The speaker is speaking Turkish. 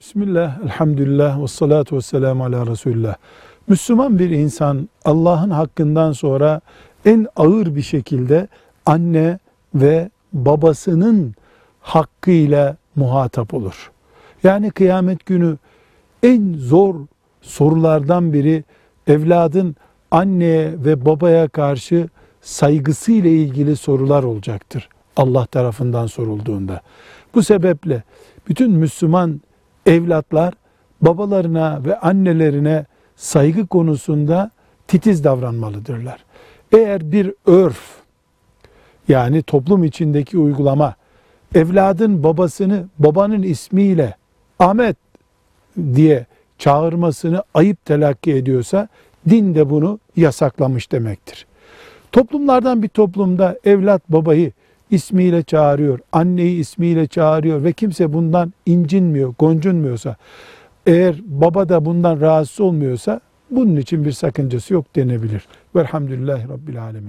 Bismillah, elhamdülillah, ve salatu ve selamu ala Resulullah. Müslüman bir insan Allah'ın hakkından sonra en ağır bir şekilde anne ve babasının hakkıyla muhatap olur. Yani kıyamet günü en zor sorulardan biri evladın anneye ve babaya karşı saygısıyla ilgili sorular olacaktır. Allah tarafından sorulduğunda. Bu sebeple bütün Müslüman evlatlar babalarına ve annelerine saygı konusunda titiz davranmalıdırlar. Eğer bir örf yani toplum içindeki uygulama evladın babasını babanın ismiyle Ahmet diye çağırmasını ayıp telakki ediyorsa din de bunu yasaklamış demektir. Toplumlardan bir toplumda evlat babayı ismiyle çağırıyor, anneyi ismiyle çağırıyor ve kimse bundan incinmiyor, goncunmuyorsa, eğer baba da bundan rahatsız olmuyorsa bunun için bir sakıncası yok denebilir. Velhamdülillahi Rabbil Alemin.